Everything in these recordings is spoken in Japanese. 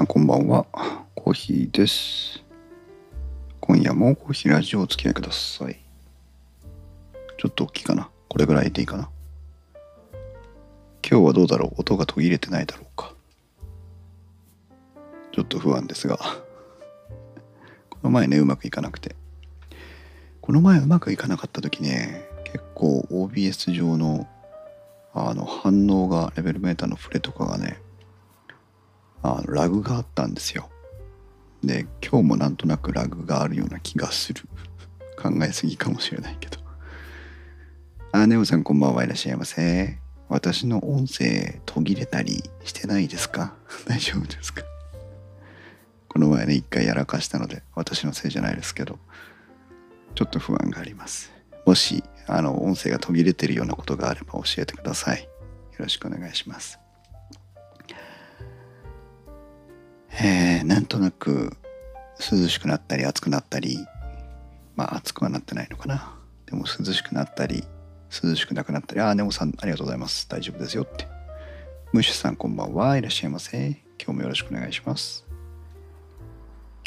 さんこんばんは。コーヒーです。今夜もコーヒーラジオお付き合いください。ちょっと大きいかな。これぐらいでいいかな。今日はどうだろう音が途切れてないだろうか。ちょっと不安ですが。この前ね、うまくいかなくて。この前うまくいかなかった時ね、結構 OBS 上のあの反応がレベルメーターの触れとかがねあラグがあったんですよ。で今日もなんとなくラグがあるような気がする。考えすぎかもしれないけど。あネオさんこんばんはいらっしゃいませ。私の音声途切れたりしてないですか？大丈夫ですか？この前ね一回やらかしたので私のせいじゃないですけどちょっと不安があります。もしあの音声が途切れてるようなことがあれば教えてください。よろしくお願いします。えー、なんとなく涼しくなったり暑くなったりまあ暑くはなってないのかな。でも涼しくなったり涼しくなくなったりああネモさんありがとうございます。大丈夫ですよって。ムッシュさんこんばんは。いらっしゃいませ。今日もよろしくお願いします。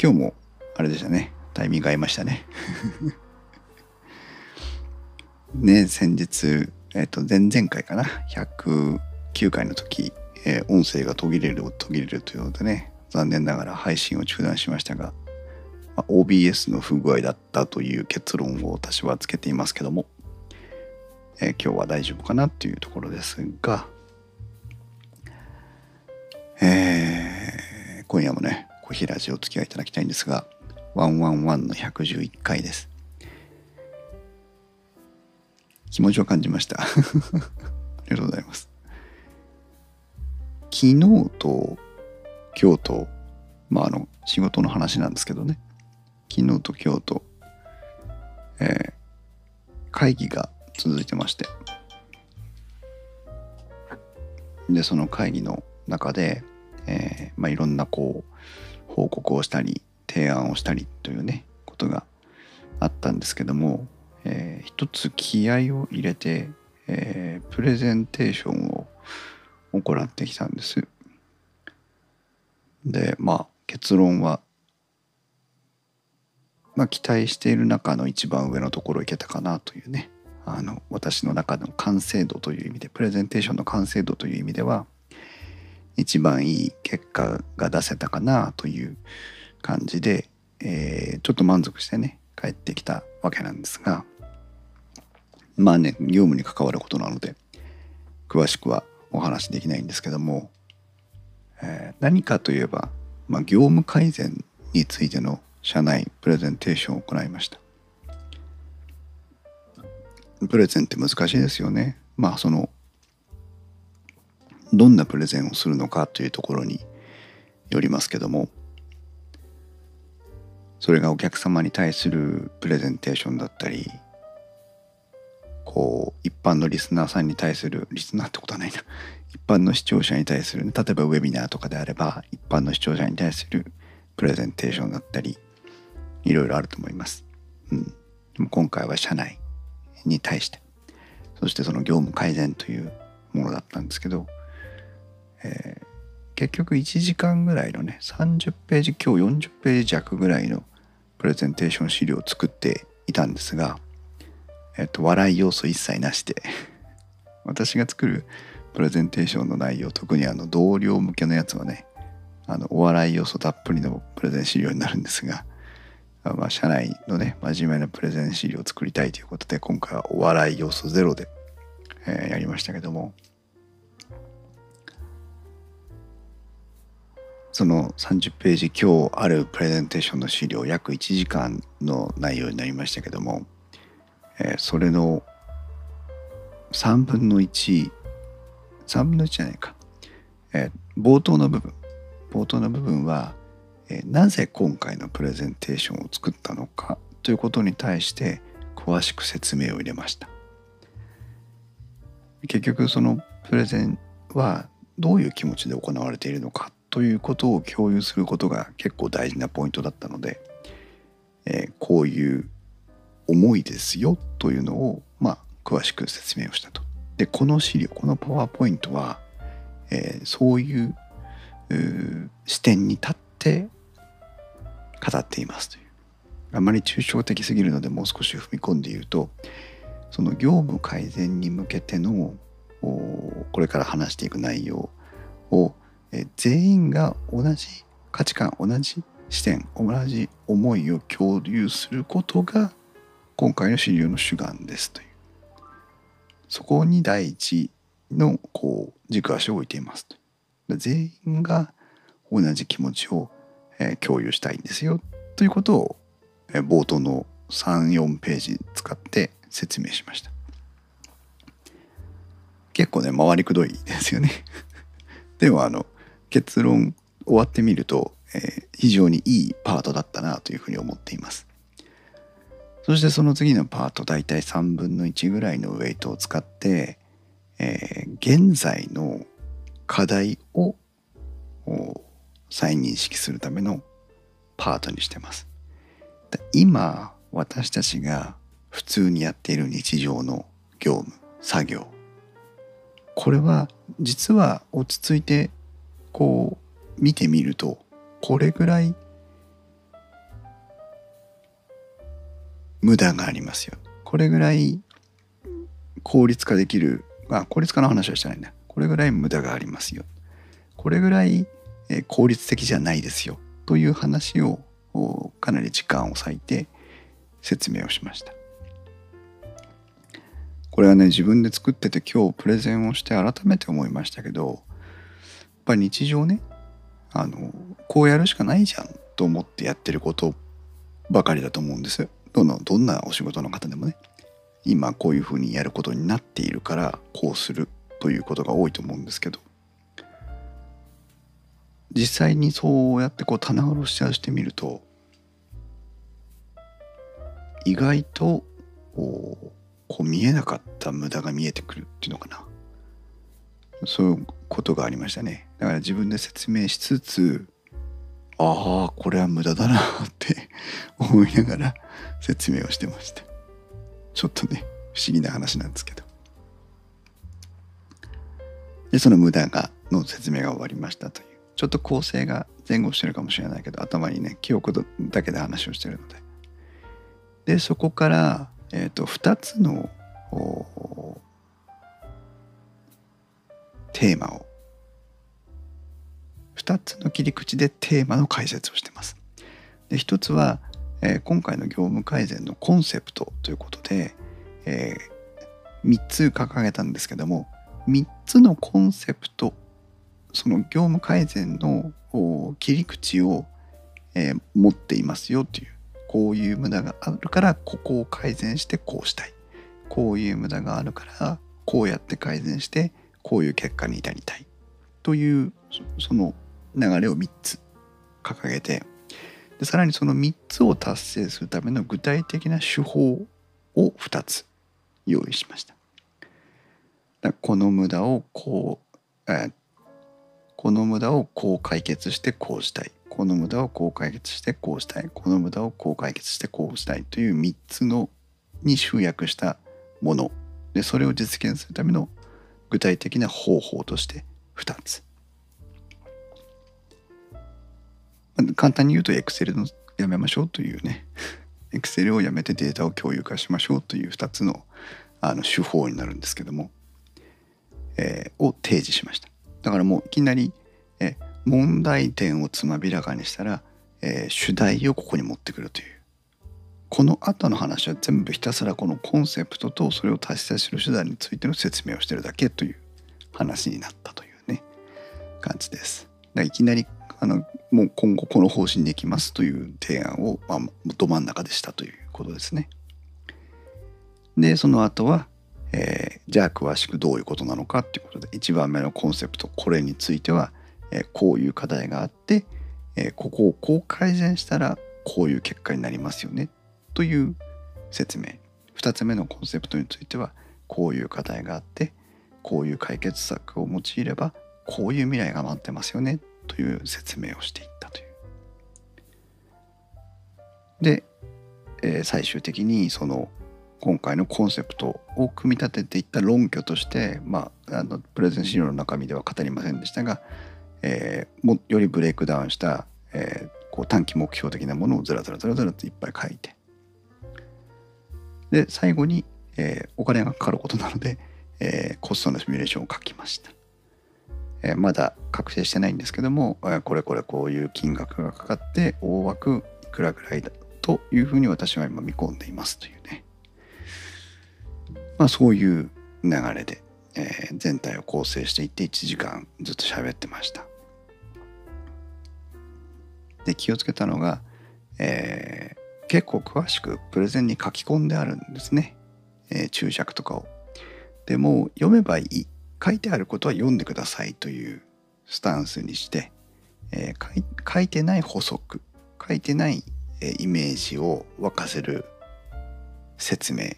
今日もあれでしたね。タイミング合いましたね。ね先日えっ、と前々回かな。109回の時、えー音声が途切れる途切れるというのでね。残念ながら配信を中断しましたが、まあ OBS の不具合だったという結論を私はつけていますけども、えー今日は大丈夫かなっていうところですが、えー今夜もねコーヒーラジオお付き合いいただきたいんですが111の111回です。気持ちを感じました。ありがとうございます。昨日と今日とまああの仕事の話なんですけどね。昨日と今日と、えー会議が続いてまして。でその会議の中で、えーまあ、いろんなこう報告をしたり提案をしたりというねことがあったんですけども、えー一つ気合を入れて、えープレゼンテーションを行ってきたんです。でまあ結論は、まあ、期待している中の一番上のところいけたかなというねあの私の中の完成度という意味でプレゼンテーションの完成度という意味では一番いい結果が出せたかなという感じで、えーちょっと満足してね帰ってきたわけなんですがまあね業務に関わることなので詳しくはお話できないんですけども、え何かといえば、まあ、業務改善についての社内プレゼンテーションを行いました。プレゼンって難しいですよね。まあそのどんなプレゼンをするのかというところによりますけどもそれがお客様に対するプレゼンテーションだったりこう一般のリスナーさんに対するリスナーってことはないな。一般の視聴者に対する、ね、例えばウェビナーとかであれば一般の視聴者に対するプレゼンテーションだったりいろいろあると思います。うん、でも今回は社内に対して。そしてその業務改善というものだったんですけど、えー結局1時間ぐらいのね30ページ今日40ページ弱ぐらいのプレゼンテーション資料を作っていたんですが、えっと、笑い要素一切なしで 私が作るプレゼンテーションの内容特にあの同僚向けのやつはねあのお笑い要素たっぷりのプレゼン資料になるんですが、まあ、社内のね真面目なプレゼン資料を作りたいということで今回はお笑い要素ゼロで、えーやりましたけどもその30ページ今日あるプレゼンテーションの資料約1時間の内容になりましたけども、えーそれの3分の13分の1じゃないか、えー冒頭の部分。冒頭の部分は、えーなぜ今回のプレゼンテーションを作ったのかということに対して詳しく説明を入れました。結局そのプレゼンはどういう気持ちで行われているのかということを共有することが結構大事なポイントだったので、えーこういう思いですよというのをまあ詳しく説明をしたと。でこの資料このパワーポイントは、えーそういう視点に立って語っていますというあまり抽象的すぎるのでもう少し踏み込んで言うとその業務改善に向けてのこれから話していく内容をえ全員が同じ価値観同じ視点同じ思いを共有することが今回の資料の主眼ですという。そこに第一のこう軸足を置いていますと全員が同じ気持ちを、え共有したいんですよということを、え冒頭の34ページ使って説明しました。結構ね回りくどいですよね。でもあの結論終わってみると、えー、非常にいいパートだったなというふうに思っています。そしてその次のパート大体3分の1ぐらいのウェイトを使って、えー、現在の課題を再認識するためのパートにしてます。今私たちが普通にやっている日常の業務作業これは実は落ち着いてこう見てみるとこれぐらい無駄がありますよ。これぐらい効率化できるあ効率化の話はしてないんだ。これぐらい無駄がありますよ。これぐらい効率的じゃないですよという話をかなり時間を割いて説明をしました。これはね自分で作ってて今日プレゼンをして改めて思いましたけどやっぱり日常ねあのこうやるしかないじゃんと思ってやってることばかりだと思うんですどのどんなお仕事の方でもね今こういうふうにやることになっているからこうするということが多いと思うんですけど実際にそうやってこう棚卸ししてみると意外とこう見えなかった無駄が見えてくるっていうのかな。そういうことがありましたね。だから自分で説明しつつああこれは無駄だなって 思いながら説明をしてましたちょっとね不思議な話なんですけど。でその無駄がの説明が終わりましたという。ちょっと構成が前後してるかもしれないけど頭にね記憶だけで話をしてるので。でそこからえーと、2つのテーマを2つの切り口でテーマの解説をしてます。で1つは、えー、今回の業務改善のコンセプトということで、えー、3つ掲げたんですけども3つのコンセプトその業務改善の切り口を、えー、持っていますよというこういう無駄があるからここを改善してこうしたいこういう無駄があるからこうやって改善してこういう結果に至りたいというその流れを3つ掲げてでさらにその3つを達成するための具体的な手法を2つ用意しました。だこの無駄をこう、えー、この無駄をこう解決してこうしたい。この無駄をこう解決してこうしたい。この無駄をこう解決してこうしたい。という3つのに集約したもの。でそれを実現するための具体的な方法として2つ簡単に言うと Excel のやめましょうというね。Excel をやめてデータを共有化しましょうという2つのあの手法になるんですけども、えー、を提示しました。だからもういきなりえ問題点をつまびらかにしたら、えー、主題をここに持ってくるという。この後の話は全部ひたすらこのコンセプトとそれを達成する手段についての説明をしてるだけという話になったというね感じです。だいきなりあのもう今後この方針でいきますという提案を、まあ、ど真ん中でしたということですね。でその後は、えー、じゃあ詳しくどういうことなのかっていうことで1番目のコンセプトこれについてはえこういう課題があって、えここをこう改善したらこういう結果になりますよねという説明2つ目のコンセプトについてはこういう課題があってこういう解決策を用いればこういう未来が待ってますよねという説明をしていったという。で、えー、最終的にその今回のコンセプトを組み立てていった論拠として、まあ、あのプレゼン資料の中身では語りませんでしたがえー、もよりブレイクダウンした、えー、こう短期目標的なものをずらずらずらずらといっぱい書いてで最後に、えー、お金がかかることなので、えー、コストのシミュレーションを書きました、え、まだ確定してないんですけども、え、これこれこういう金額がかかって大枠いくらぐらいだというふうに私は今見込んでいますというね。まあそういう流れで、えー、全体を構成していって1時間ずっと喋ってました。で気をつけたのが、えー、結構詳しくプレゼンに書き込んであるんですね、えー、注釈とかを。でも読めばいい。書いてあることは読んでくださいというスタンスにして、えー、書いてない補足書いてない、えー、イメージを沸かせる説明、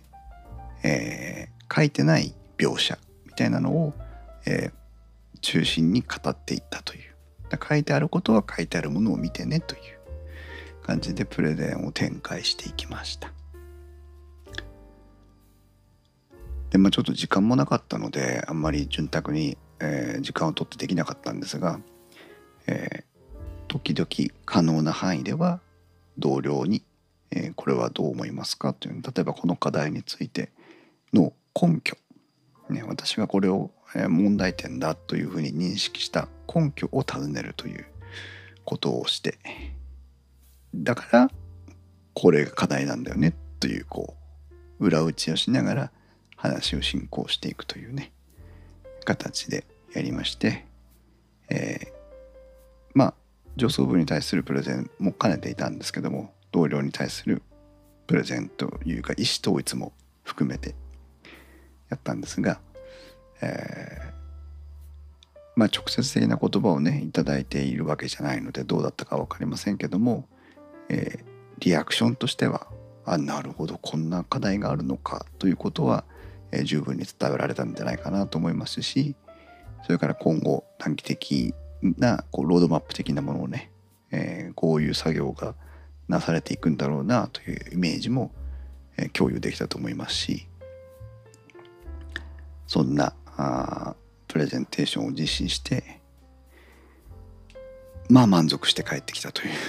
えー、書いてない描写みたいなのを、え、中心に語っていったという。書いてあることは書いてあるものを見てねという感じでプレゼンを展開していきました。でまあちょっと時間もなかったのであんまり潤沢に、えー、時間を取ってできなかったんですが、えー、時々可能な範囲では同僚に、えー、これはどう思いますか？という例えばこの課題についての根拠、ね、私がこれを問題点だというふうに認識した根拠を尋ねるということをしてだからこれが課題なんだよねというこう裏打ちをしながら話を進行していくというね形でやりまして、えー、まあ上層部に対するプレゼンも兼ねていたんですけども同僚に対するプレゼンというか意思統一も含めてやったんですがえー、まあ直接的な言葉をね頂いているわけじゃないのでどうだったか分かりませんけども、えー、リアクションとしてはあなるほどこんな課題があるのかということは、え、十分に伝えられたんじゃないかなと思いますしそれから今後短期的なこうロードマップ的なものをね、えー、こういう作業がなされていくんだろうなというイメージも、え、共有できたと思いますしそんなあプレゼンテーションを実施してまあ満足して帰ってきたという。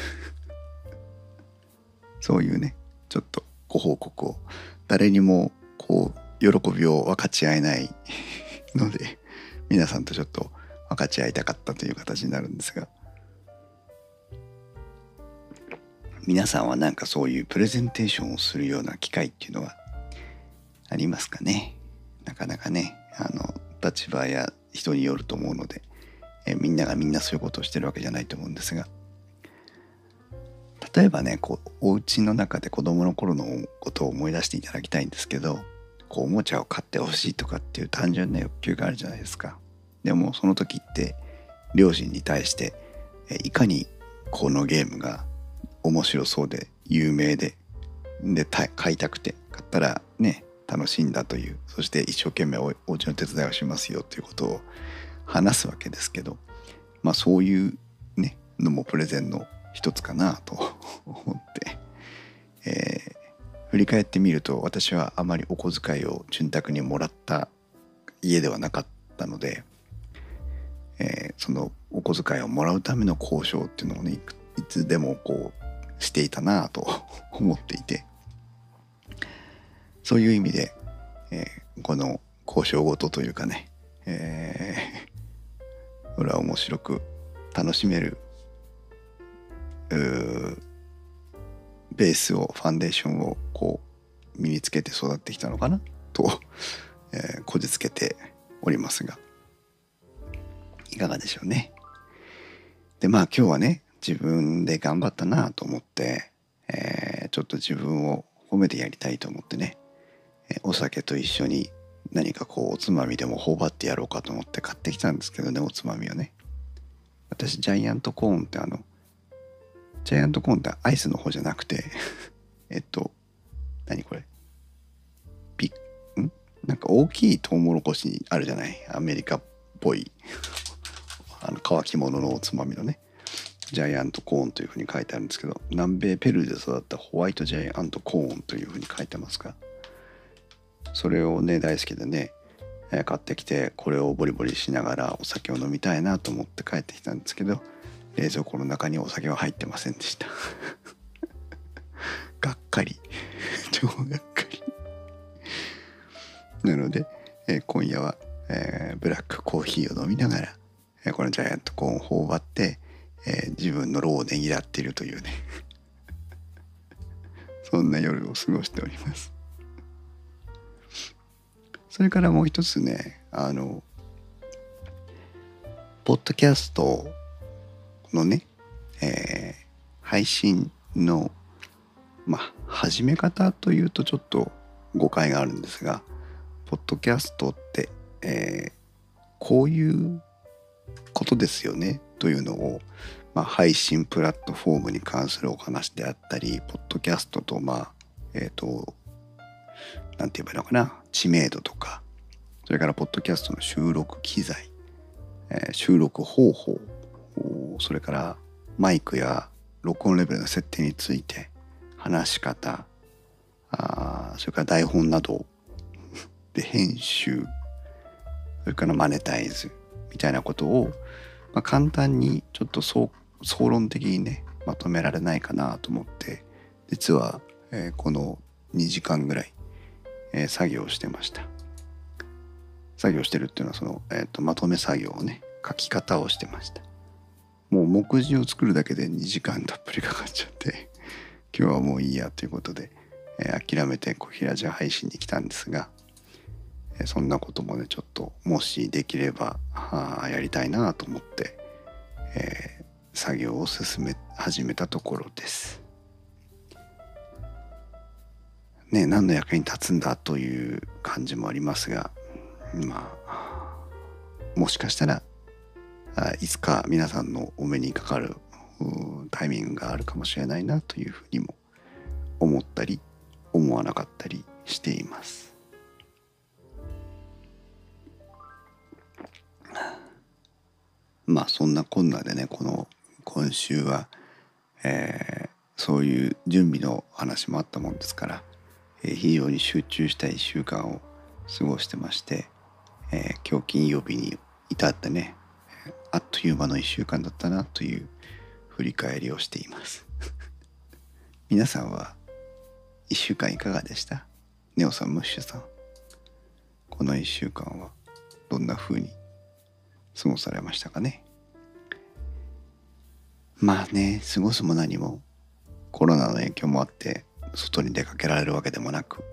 そういうねちょっとご報告を誰にもこう喜びを分かち合えない ので皆さんとちょっと分かち合いたかったという形になるんですが。皆さんはなんかそういうプレゼンテーションをするような機会っていうのはありますかね？なかなかねあの立場や人によると思うので、えみんながみんなそういうことをしてるわけじゃないと思うんですが。例えばねこうお家の中で子供の頃のことを思い出していただきたいんですけどこうおもちゃを買ってほしいとかっていう単純な欲求があるじゃないですか。でもその時って両親に対していかにこのゲームが面白そうで有名でで買いたくて買ったらね楽しんだというそして一生懸命おお家の手伝いをしますよということを話すわけですけどまあそういうねのもプレゼンの一つかなと思って、えー、振り返ってみると私はあまりお小遣いを潤沢にもらった家ではなかったので、えー、そのお小遣いをもらうための交渉っていうのをねいつでもこうしていたなぁと 思っていてそういう意味で、えー、この交渉ごとというかね、えー、これは面白く楽しめるベースをファンデーションをこう身につけて育ってきたのかな？と、えー、こじつけておりますが。いかがでしょうね。でまあ今日はね自分で頑張ったなと思って、えー、ちょっと自分を褒めてやりたいと思ってねお酒と一緒に何かこうおつまみでも頬張ってやろうかと思って買ってきたんですけどねおつまみをね。私ジャイアントコーンってあのジャイアントコーンってアイスの方じゃなくて えっと何これ？ビん？なんか大きいトウモロコシあるじゃない？アメリカっぽい。あの乾き物のおつまみのね。ジャイアントコーンというふうに書いてあるんですけど南米ペルーで育ったホワイトジャイアントコーンというふうに書いてますがそれをね大好きでね、買ってきてこれをボリボリしながらお酒を飲みたいなと思って帰ってきたんですけど冷蔵庫の中にお酒は入ってませんでした。がっかり。超がっかり。なので、えー今夜は、えーブラックコーヒーを飲みながら、えーこのジャイアントコーンを頬張って、えー自分の労をねぎらっているというね。そんな夜を過ごしております。それからもう一つねあのポッドキャストのね、えー配信のまあ始め方というとちょっと誤解があるんですがポッドキャストって、えーこういうことですよねというのを、まあ、配信プラットフォームに関するお話であったりポッドキャストとまあえっ、となんて言えばいいのかな知名度とかそれからポッドキャストの収録機材、えー収録方法それからマイクや録音レベルの設定について話し方あそれから台本など で編集それからマネタイズみたいなことを、まあ、簡単にちょっと総総論的にねまとめられないかなと思って実は、えーこの2時間ぐらい、えー作業してました。作業してるっていうのはその、えーとまとめ作業をね書き方をしてました。もう目次を作るだけで2時間たっぷりかかっちゃって今日はもういいやということで、えー諦めて小平じゃ配信に来たんですが、えーそんなこともねちょっともしできればあやりたいなと思って、えー作業を進め始めたところです。ね何の役に立つんだという感じもありますがまあもしかしたらいつか皆さんのお目にかかるタイミングがあるかもしれないなというふうにも思ったり思わなかったりしています。まあそんなこんなでねこの今週は、えーそういう準備の話もあったもんですから、えー非常に集中した1週間を過ごしてまして、えー今日金曜日に至ってねあっという間の1週間だったなという振り返りをしています。皆さんは1週間いかがでした？ネオさんムッシュさん。この1週間はどんな風に過ごされましたかね？まあね過ごすも何もコロナの影響もあって外に出かけられるわけでもなく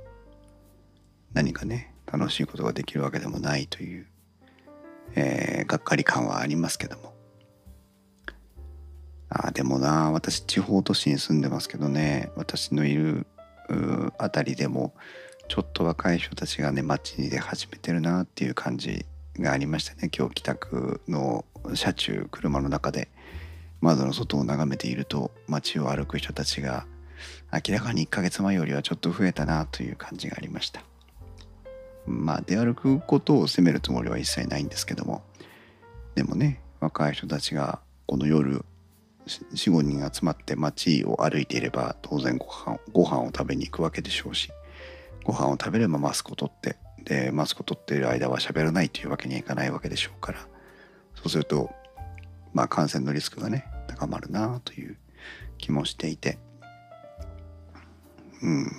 何かね楽しいことができるわけでもないという、えーがっかり感はありますけども。あでもな私地方都市に住んでますけどね私のいるうーあたりでもちょっと若い人たちがね街に出始めてるなっていう感じがありましたね。今日帰宅の車中車の中で窓の外を眺めていると街を歩く人たちが明らかに1ヶ月前よりはちょっと増えたなという感じがありました。まあ出歩くことを責めるつもりは一切ないんですけども。でもね若い人たちがこの夜45人集まって街を歩いていれば当然ご飯ご飯を食べに行くわけでしょうしご飯を食べればマスクを取ってでマスクを取っている間は喋らないというわけにはいかないわけでしょうから。そうするとまあ感染のリスクがね高まるなという気もしていて。うん。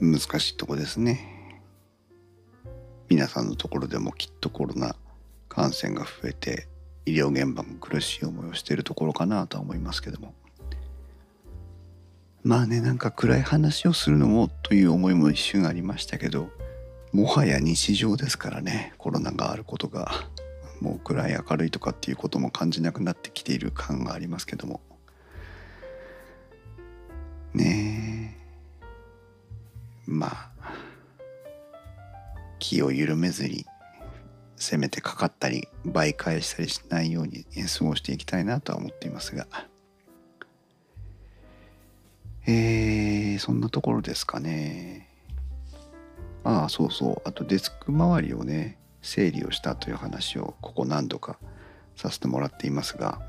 難しいとこですね。皆さんのところでもきっとコロナ感染が増えて医療現場も苦しい思いをしているところかなとは思いますけども。まあねなんか暗い話をするのもという思いも一瞬ありましたけどもはや日常ですからねコロナがあることがもう暗い明るいとかっていうことも感じなくなってきている感がありますけども。ねえ。まあ気を緩めずにせめてかかったり倍返したりしないように過ごしていきたいなとは思っていますが。えー、そんなところですかね。ああそうそう。あとデスク周りをね整理をしたという話をここ何度かさせてもらっていますが、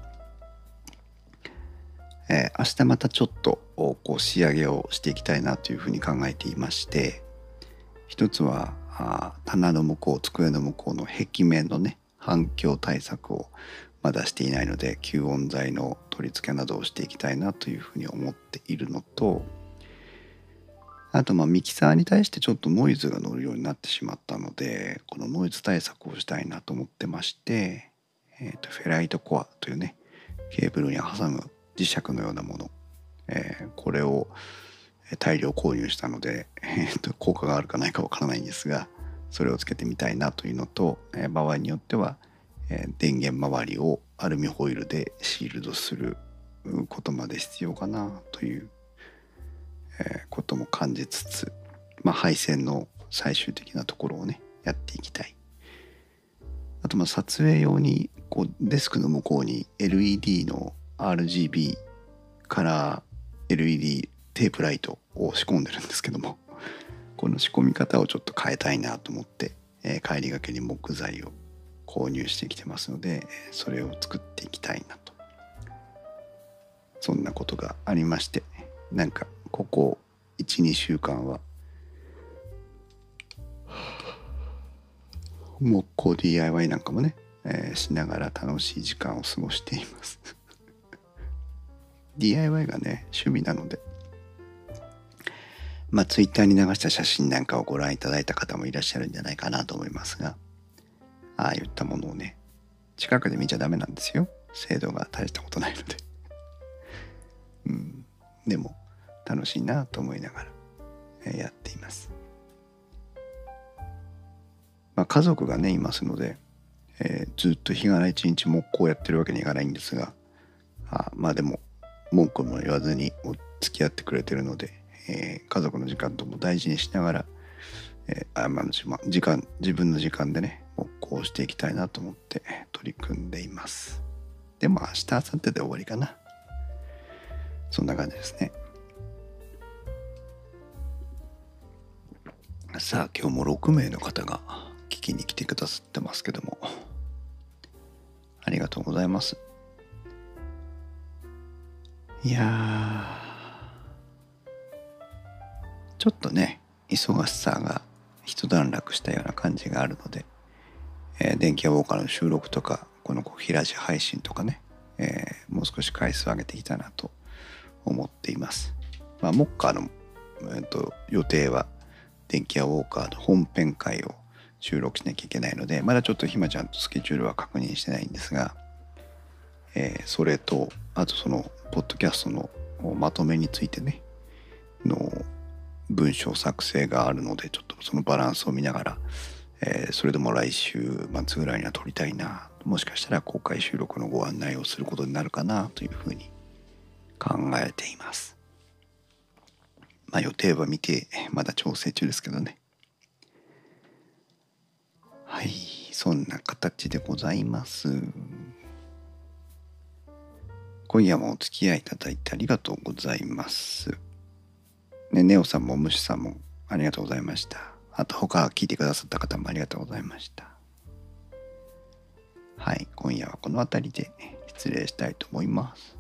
えー明日またちょっとこう仕上げをしていきたいなというふうに考えていまして、一つはあ棚の向こう机の向こうの壁面のね反響対策をまだしていないので吸音材の取り付けなどをしていきたいなというふうに思っているのとあとまあミキサーに対してちょっとノイズが乗るようになってしまったのでこのノイズ対策をしたいなと思ってまして、えー、とフェライトコアというねケーブルに挟む磁石のようなもの、えー、これを大量購入したので、えー、と効果があるかないかわからないんですがそれをつけてみたいなというのと、えー、場合によっては、えー、電源周りをアルミホイルでシールドすることまで必要かなというえことも感じつつ、まあ、配線の最終的なところをねやっていきたい。あとまあ撮影用にこうデスクの向こうに LED の RGB から LED テープライトを仕込んでるんですけどもこの仕込み方をちょっと変えたいなと思って、えー、帰りがけに木材を購入してきてますのでそれを作っていきたいなと。そんなことがありましてなんかここ12週間は木工 DIY なんかもね、えー、しながら楽しい時間を過ごしています。DIY がね趣味なので。まあツイッターに流した写真なんかをご覧いただいた方もいらっしゃるんじゃないかなと思いますが。ああいったものをね近くで見ちゃダメなんですよ。精度が大したことないので。うん。でも楽しいなと思いながらやっています。まあ、家族がねいますので、えー、ずっと日がな一日木工やってるわけにいかないんですが。あまあでも文句も言わずに付き合ってくれてるので、えー、家族の時間とも大事にしながら、えー、あまあ、時間自分の時間でね木工していきたいなと思って取り組んでいます。でも明日明後日で終わりかな。そんな感じですね。さあ今日も6名の方が聞きに来てくださってますけどもありがとうございますいやちょっとね忙しさが一段落したような感じがあるので、えー、電気屋ウォーカーの収録とかこの小平地配信とかね、えー、もう少し回数上げていきたいなと思っています。まあモッカーの、えーと予定は電気屋ウォーカーの本編会を収録しなきゃいけないのでまだちょっとひまちゃんとスケジュールは確認してないんですが、えー、それとあとそのポッドキャストのまとめについてねの文章作成があるのでちょっとそのバランスを見ながら、えー、それでも来週末ぐらいには撮りたいな。もしかしたら公開収録のご案内をすることになるかなというふうに考えています。まあ予定は見てまだ調整中ですけどね。はいそんな形でございます。今夜もお付き合いいただいてありがとうございます。ねネオさんもムシさんもありがとうございました。あと他聞いてくださった方もありがとうございました。はい今夜はこの辺りで失礼したいと思います。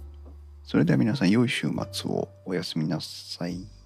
それでは皆さん良い週末を。おやすみなさい。